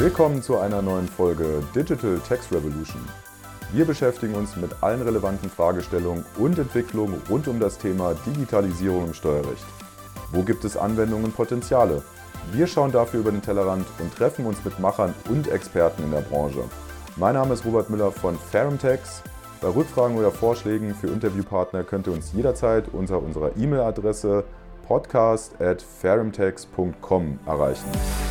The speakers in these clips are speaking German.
Willkommen zu einer neuen Folge Digital Tax Revolution. Wir beschäftigen uns mit allen relevanten Fragestellungen und Entwicklungen rund um das Thema Digitalisierung im Steuerrecht. Wo gibt es Anwendungen und Potenziale? Wir schauen dafür über den Tellerrand und treffen uns mit Machern und Experten in der Branche. Mein Name ist Robert Müller von Ferumtex. Bei Rückfragen oder Vorschlägen für Interviewpartner könnt ihr uns jederzeit unter unserer E-Mail-Adresse podcast@ferumtex.com erreichen.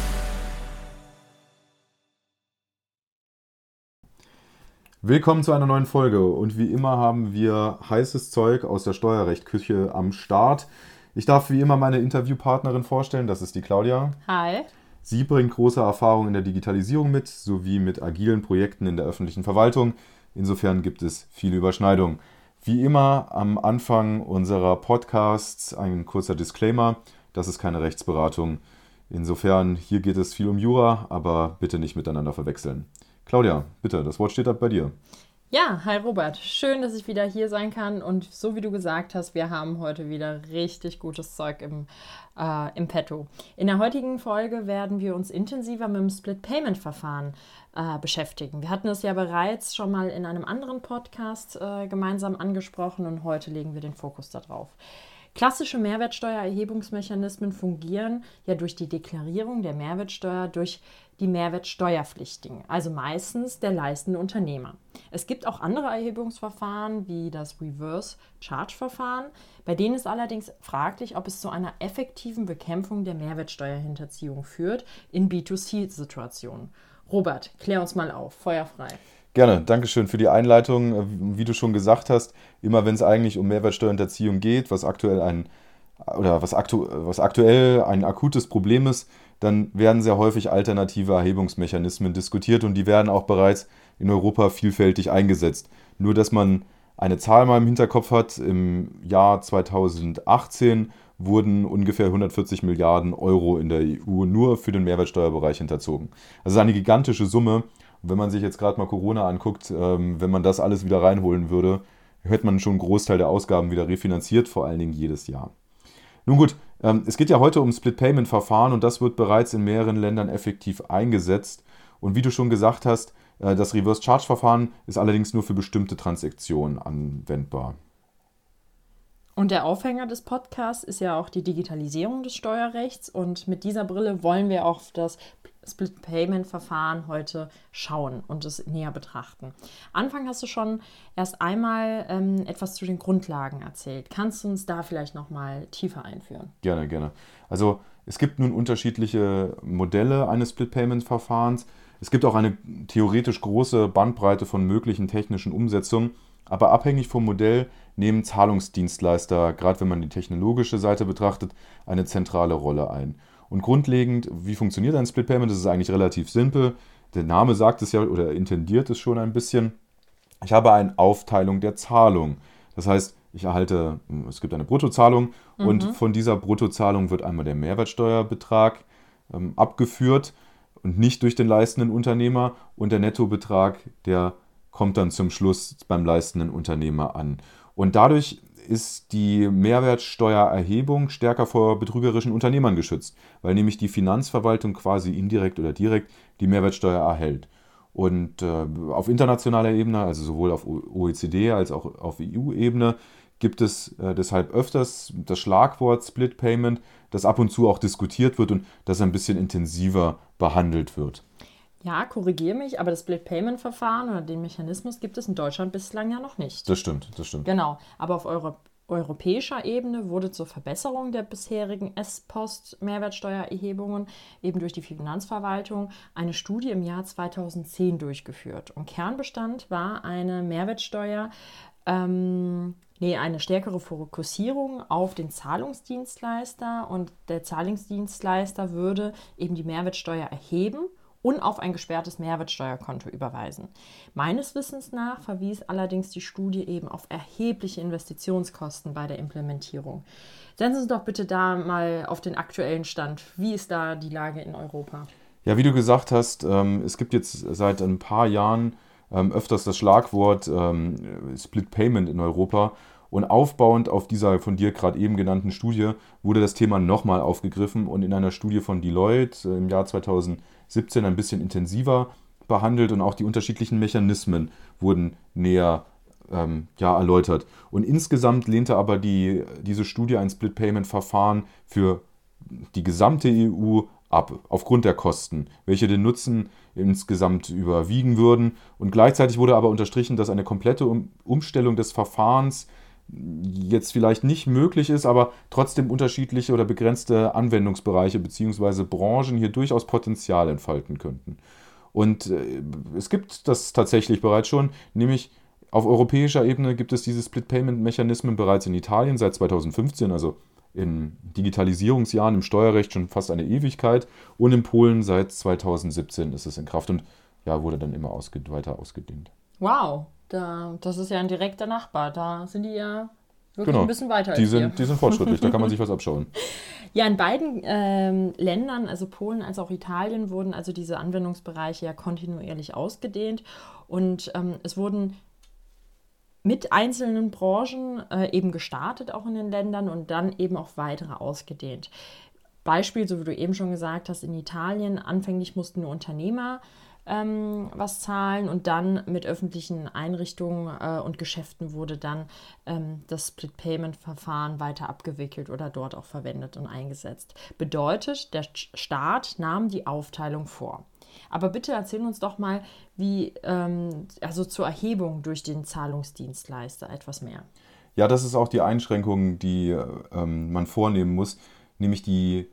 Willkommen zu einer neuen Folge und wie immer haben wir heißes Zeug aus der Steuerrechtküche am Start. Ich darf wie immer meine Interviewpartnerin vorstellen, das ist die Claudia. Hi. Sie bringt große Erfahrung in der Digitalisierung mit, sowie mit agilen Projekten in der öffentlichen Verwaltung. Insofern gibt es viele Überschneidungen. Wie immer am Anfang unserer Podcasts ein kurzer Disclaimer, das ist keine Rechtsberatung. Insofern, hier geht es viel um Jura, aber bitte nicht miteinander verwechseln. Claudia, bitte, das Wort steht ab bei dir. Ja, hi Robert. Schön, dass ich wieder hier sein kann. Und so wie du gesagt hast, wir haben heute wieder richtig gutes Zeug im, äh, im Petto. In der heutigen Folge werden wir uns intensiver mit dem Split-Payment-Verfahren äh, beschäftigen. Wir hatten es ja bereits schon mal in einem anderen Podcast äh, gemeinsam angesprochen und heute legen wir den Fokus darauf. Klassische Mehrwertsteuererhebungsmechanismen fungieren ja durch die Deklarierung der Mehrwertsteuer durch die Mehrwertsteuerpflichtigen, also meistens der leistende Unternehmer. Es gibt auch andere Erhebungsverfahren wie das Reverse Charge Verfahren, bei denen ist allerdings fraglich, ob es zu einer effektiven Bekämpfung der Mehrwertsteuerhinterziehung führt in B2C-Situationen. Robert, klär uns mal auf, feuerfrei. Gerne, Dankeschön für die Einleitung. Wie du schon gesagt hast, immer wenn es eigentlich um Mehrwertsteuerhinterziehung geht, was aktuell ein oder was, aktu was aktuell ein akutes Problem ist, dann werden sehr häufig alternative Erhebungsmechanismen diskutiert und die werden auch bereits in Europa vielfältig eingesetzt. Nur dass man eine Zahl mal im Hinterkopf hat, im Jahr 2018 wurden ungefähr 140 Milliarden Euro in der EU nur für den Mehrwertsteuerbereich hinterzogen. Das ist eine gigantische Summe. Und wenn man sich jetzt gerade mal Corona anguckt, ähm, wenn man das alles wieder reinholen würde, hätte man schon einen Großteil der Ausgaben wieder refinanziert, vor allen Dingen jedes Jahr. Nun gut, ähm, es geht ja heute um Split-Payment-Verfahren und das wird bereits in mehreren Ländern effektiv eingesetzt. Und wie du schon gesagt hast, äh, das Reverse-Charge-Verfahren ist allerdings nur für bestimmte Transaktionen anwendbar. Und der Aufhänger des Podcasts ist ja auch die Digitalisierung des Steuerrechts. Und mit dieser Brille wollen wir auf das Split-Payment-Verfahren heute schauen und es näher betrachten. Anfang hast du schon erst einmal ähm, etwas zu den Grundlagen erzählt. Kannst du uns da vielleicht noch mal tiefer einführen? Gerne, gerne. Also es gibt nun unterschiedliche Modelle eines Split-Payment-Verfahrens. Es gibt auch eine theoretisch große Bandbreite von möglichen technischen Umsetzungen, aber abhängig vom Modell nehmen Zahlungsdienstleister, gerade wenn man die technologische Seite betrachtet, eine zentrale Rolle ein. Und grundlegend, wie funktioniert ein Split Payment? Das ist eigentlich relativ simpel. Der Name sagt es ja oder intendiert es schon ein bisschen. Ich habe eine Aufteilung der Zahlung. Das heißt, ich erhalte, es gibt eine Bruttozahlung mhm. und von dieser Bruttozahlung wird einmal der Mehrwertsteuerbetrag ähm, abgeführt und nicht durch den leistenden Unternehmer und der Nettobetrag, der kommt dann zum Schluss beim leistenden Unternehmer an. Und dadurch ist die Mehrwertsteuererhebung stärker vor betrügerischen Unternehmern geschützt, weil nämlich die Finanzverwaltung quasi indirekt oder direkt die Mehrwertsteuer erhält. Und äh, auf internationaler Ebene, also sowohl auf OECD als auch auf EU-Ebene, gibt es äh, deshalb öfters das Schlagwort Split Payment, das ab und zu auch diskutiert wird und das ein bisschen intensiver behandelt wird. Ja, korrigiere mich, aber das Split Payment Verfahren oder den Mechanismus gibt es in Deutschland bislang ja noch nicht. Das stimmt, das stimmt. Genau, aber auf Euro europäischer Ebene wurde zur Verbesserung der bisherigen S-Post-Mehrwertsteuererhebungen eben durch die Finanzverwaltung eine Studie im Jahr 2010 durchgeführt. Und Kernbestand war eine Mehrwertsteuer, ähm, nee, eine stärkere Fokussierung auf den Zahlungsdienstleister und der Zahlungsdienstleister würde eben die Mehrwertsteuer erheben und auf ein gesperrtes Mehrwertsteuerkonto überweisen. Meines Wissens nach verwies allerdings die Studie eben auf erhebliche Investitionskosten bei der Implementierung. Setzen Sie uns doch bitte da mal auf den aktuellen Stand. Wie ist da die Lage in Europa? Ja, wie du gesagt hast, ähm, es gibt jetzt seit ein paar Jahren ähm, öfters das Schlagwort ähm, Split Payment in Europa. Und aufbauend auf dieser von dir gerade eben genannten Studie wurde das Thema nochmal aufgegriffen und in einer Studie von Deloitte äh, im Jahr 2017 ein bisschen intensiver behandelt und auch die unterschiedlichen Mechanismen wurden näher ähm, ja, erläutert. Und insgesamt lehnte aber die, diese Studie ein Split-Payment-Verfahren für die gesamte EU ab, aufgrund der Kosten, welche den Nutzen insgesamt überwiegen würden. Und gleichzeitig wurde aber unterstrichen, dass eine komplette Umstellung des Verfahrens jetzt vielleicht nicht möglich ist, aber trotzdem unterschiedliche oder begrenzte Anwendungsbereiche bzw. Branchen hier durchaus Potenzial entfalten könnten. Und äh, es gibt das tatsächlich bereits schon, nämlich auf europäischer Ebene gibt es diese Split-Payment-Mechanismen bereits in Italien seit 2015, also in Digitalisierungsjahren im Steuerrecht schon fast eine Ewigkeit und in Polen seit 2017 ist es in Kraft und ja, wurde dann immer ausge weiter ausgedehnt. Wow, da, das ist ja ein direkter Nachbar. Da sind die ja wirklich genau. ein bisschen weiter. Die, sind, die sind fortschrittlich, da kann man sich was abschauen. Ja, in beiden ähm, Ländern, also Polen als auch Italien, wurden also diese Anwendungsbereiche ja kontinuierlich ausgedehnt und ähm, es wurden mit einzelnen Branchen äh, eben gestartet, auch in den Ländern und dann eben auch weitere ausgedehnt. Beispiel, so wie du eben schon gesagt hast, in Italien, anfänglich mussten nur Unternehmer ähm, was zahlen und dann mit öffentlichen Einrichtungen äh, und Geschäften wurde dann ähm, das Split-Payment-Verfahren weiter abgewickelt oder dort auch verwendet und eingesetzt. Bedeutet, der Staat nahm die Aufteilung vor. Aber bitte erzähl uns doch mal, wie, ähm, also zur Erhebung durch den Zahlungsdienstleister etwas mehr. Ja, das ist auch die Einschränkung, die ähm, man vornehmen muss, nämlich die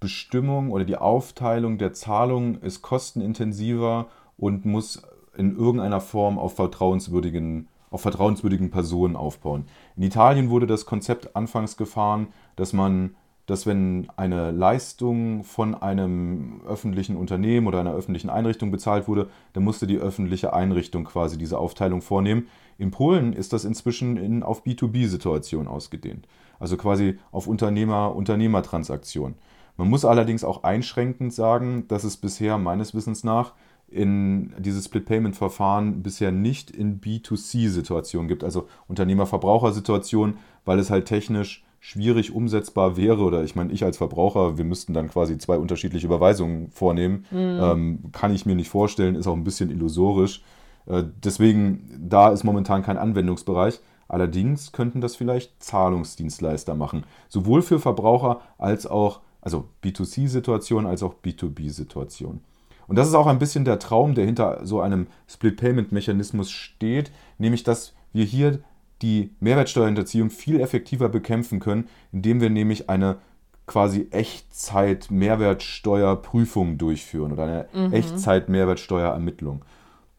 Bestimmung oder die Aufteilung der Zahlung ist kostenintensiver und muss in irgendeiner Form auf vertrauenswürdigen, auf vertrauenswürdigen Personen aufbauen. In Italien wurde das Konzept anfangs gefahren, dass man dass wenn eine Leistung von einem öffentlichen Unternehmen oder einer öffentlichen Einrichtung bezahlt wurde, dann musste die öffentliche Einrichtung quasi diese Aufteilung vornehmen. In Polen ist das inzwischen in, auf B2B-Situationen ausgedehnt, also quasi auf Unternehmer-Unternehmer-Transaktionen. Man muss allerdings auch einschränkend sagen, dass es bisher meines Wissens nach in dieses Split-Payment-Verfahren bisher nicht in B2C-Situationen gibt, also Unternehmer-Verbraucher-Situationen, weil es halt technisch schwierig umsetzbar wäre, oder ich meine, ich als Verbraucher, wir müssten dann quasi zwei unterschiedliche Überweisungen vornehmen, mhm. ähm, kann ich mir nicht vorstellen, ist auch ein bisschen illusorisch. Äh, deswegen, da ist momentan kein Anwendungsbereich. Allerdings könnten das vielleicht Zahlungsdienstleister machen, sowohl für Verbraucher als auch, also B2C-Situationen als auch B2B-Situationen. Und das ist auch ein bisschen der Traum, der hinter so einem Split-Payment-Mechanismus steht, nämlich dass wir hier die Mehrwertsteuerhinterziehung viel effektiver bekämpfen können, indem wir nämlich eine quasi Echtzeit-Mehrwertsteuerprüfung durchführen oder eine mhm. Echtzeit-Mehrwertsteuerermittlung.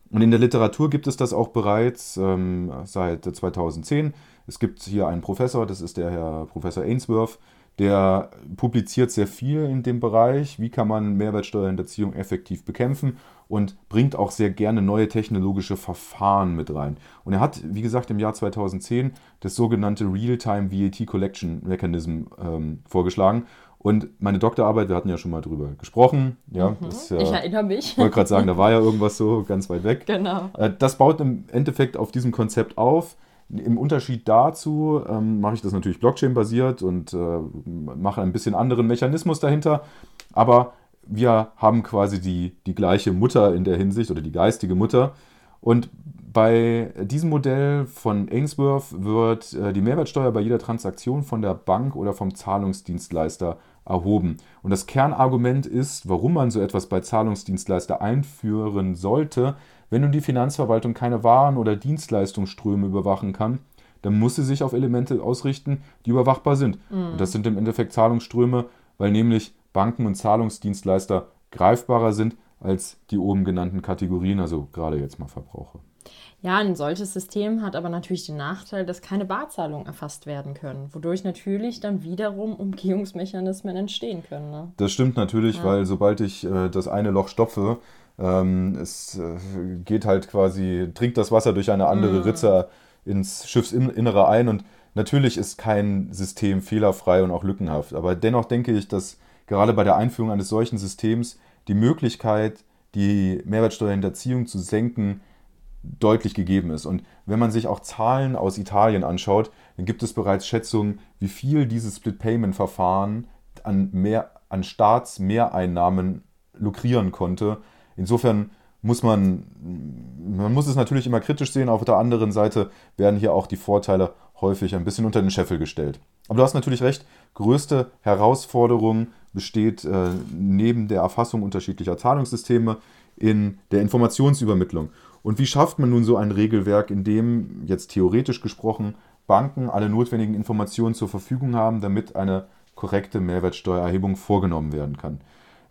Und in der Literatur gibt es das auch bereits ähm, seit 2010. Es gibt hier einen Professor, das ist der Herr Professor Ainsworth, der publiziert sehr viel in dem Bereich, wie kann man Mehrwertsteuerhinterziehung effektiv bekämpfen und bringt auch sehr gerne neue technologische Verfahren mit rein. Und er hat, wie gesagt, im Jahr 2010 das sogenannte Real-Time VAT Collection Mechanism ähm, vorgeschlagen. Und meine Doktorarbeit, wir hatten ja schon mal drüber gesprochen. Ja, mhm, das, äh, ich erinnere mich. Ich wollte gerade sagen, da war ja irgendwas so ganz weit weg. Genau. Äh, das baut im Endeffekt auf diesem Konzept auf. Im Unterschied dazu ähm, mache ich das natürlich Blockchain-basiert und äh, mache ein bisschen anderen Mechanismus dahinter. Aber wir haben quasi die, die gleiche Mutter in der Hinsicht oder die geistige Mutter. Und bei diesem Modell von Ainsworth wird äh, die Mehrwertsteuer bei jeder Transaktion von der Bank oder vom Zahlungsdienstleister erhoben. Und das Kernargument ist, warum man so etwas bei Zahlungsdienstleister einführen sollte, wenn nun die Finanzverwaltung keine Waren- oder Dienstleistungsströme überwachen kann, dann muss sie sich auf Elemente ausrichten, die überwachbar sind. Mhm. Und das sind im Endeffekt Zahlungsströme, weil nämlich Banken und Zahlungsdienstleister greifbarer sind als die oben genannten Kategorien, also gerade jetzt mal Verbraucher. Ja, ein solches System hat aber natürlich den Nachteil, dass keine Barzahlungen erfasst werden können, wodurch natürlich dann wiederum Umgehungsmechanismen entstehen können. Ne? Das stimmt natürlich, ja. weil sobald ich äh, das eine Loch stopfe, es äh, geht halt quasi, trinkt das Wasser durch eine andere mhm. Ritze ins Schiffsinnere ein und natürlich ist kein System fehlerfrei und auch lückenhaft. Aber dennoch denke ich, dass gerade bei der Einführung eines solchen Systems die Möglichkeit, die Mehrwertsteuerhinterziehung zu senken, deutlich gegeben ist. Und wenn man sich auch Zahlen aus Italien anschaut, dann gibt es bereits Schätzungen, wie viel dieses Split-Payment-Verfahren an, mehr, an Staatsmehreinnahmen lukrieren konnte. Insofern muss man, man muss es natürlich immer kritisch sehen, auf der anderen Seite werden hier auch die Vorteile häufig ein bisschen unter den Scheffel gestellt. Aber du hast natürlich recht, größte Herausforderung besteht äh, neben der Erfassung unterschiedlicher Zahlungssysteme in der Informationsübermittlung. Und wie schafft man nun so ein Regelwerk, in dem jetzt theoretisch gesprochen Banken alle notwendigen Informationen zur Verfügung haben, damit eine korrekte Mehrwertsteuererhebung vorgenommen werden kann?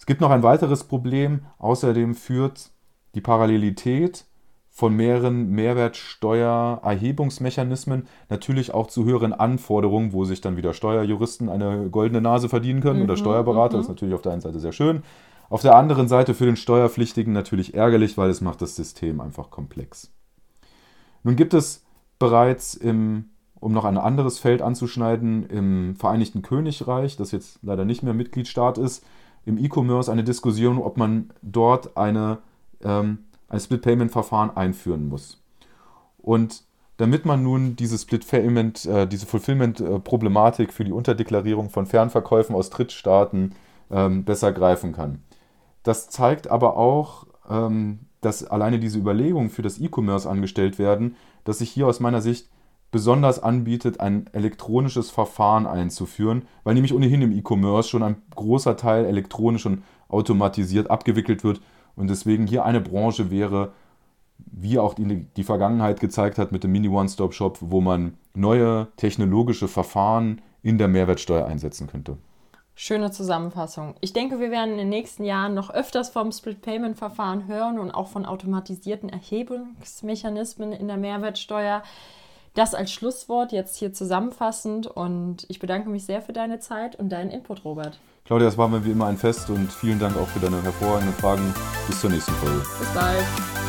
Es gibt noch ein weiteres Problem. Außerdem führt die Parallelität von mehreren Mehrwertsteuererhebungsmechanismen natürlich auch zu höheren Anforderungen, wo sich dann wieder Steuerjuristen eine goldene Nase verdienen können mhm, oder Steuerberater. Das ist mhm. natürlich auf der einen Seite sehr schön. Auf der anderen Seite für den Steuerpflichtigen natürlich ärgerlich, weil es macht das System einfach komplex. Nun gibt es bereits im, um noch ein anderes Feld anzuschneiden, im Vereinigten Königreich, das jetzt leider nicht mehr Mitgliedstaat ist, im E-Commerce eine Diskussion, ob man dort eine ähm, ein Split-Payment-Verfahren einführen muss. Und damit man nun diese Split-Payment, äh, diese Fulfillment-Problematik für die Unterdeklarierung von Fernverkäufen aus Drittstaaten ähm, besser greifen kann. Das zeigt aber auch, ähm, dass alleine diese Überlegungen für das E-Commerce angestellt werden, dass sich hier aus meiner Sicht besonders anbietet, ein elektronisches Verfahren einzuführen, weil nämlich ohnehin im E-Commerce schon ein großer Teil elektronisch und automatisiert abgewickelt wird und deswegen hier eine Branche wäre, wie auch die, die Vergangenheit gezeigt hat mit dem Mini One-Stop-Shop, wo man neue technologische Verfahren in der Mehrwertsteuer einsetzen könnte. Schöne Zusammenfassung. Ich denke, wir werden in den nächsten Jahren noch öfters vom Split-Payment-Verfahren hören und auch von automatisierten Erhebungsmechanismen in der Mehrwertsteuer. Das als Schlusswort jetzt hier zusammenfassend und ich bedanke mich sehr für deine Zeit und deinen Input, Robert. Claudia, es war mir wie immer ein Fest und vielen Dank auch für deine hervorragenden Fragen. Bis zur nächsten Folge. Bis bald.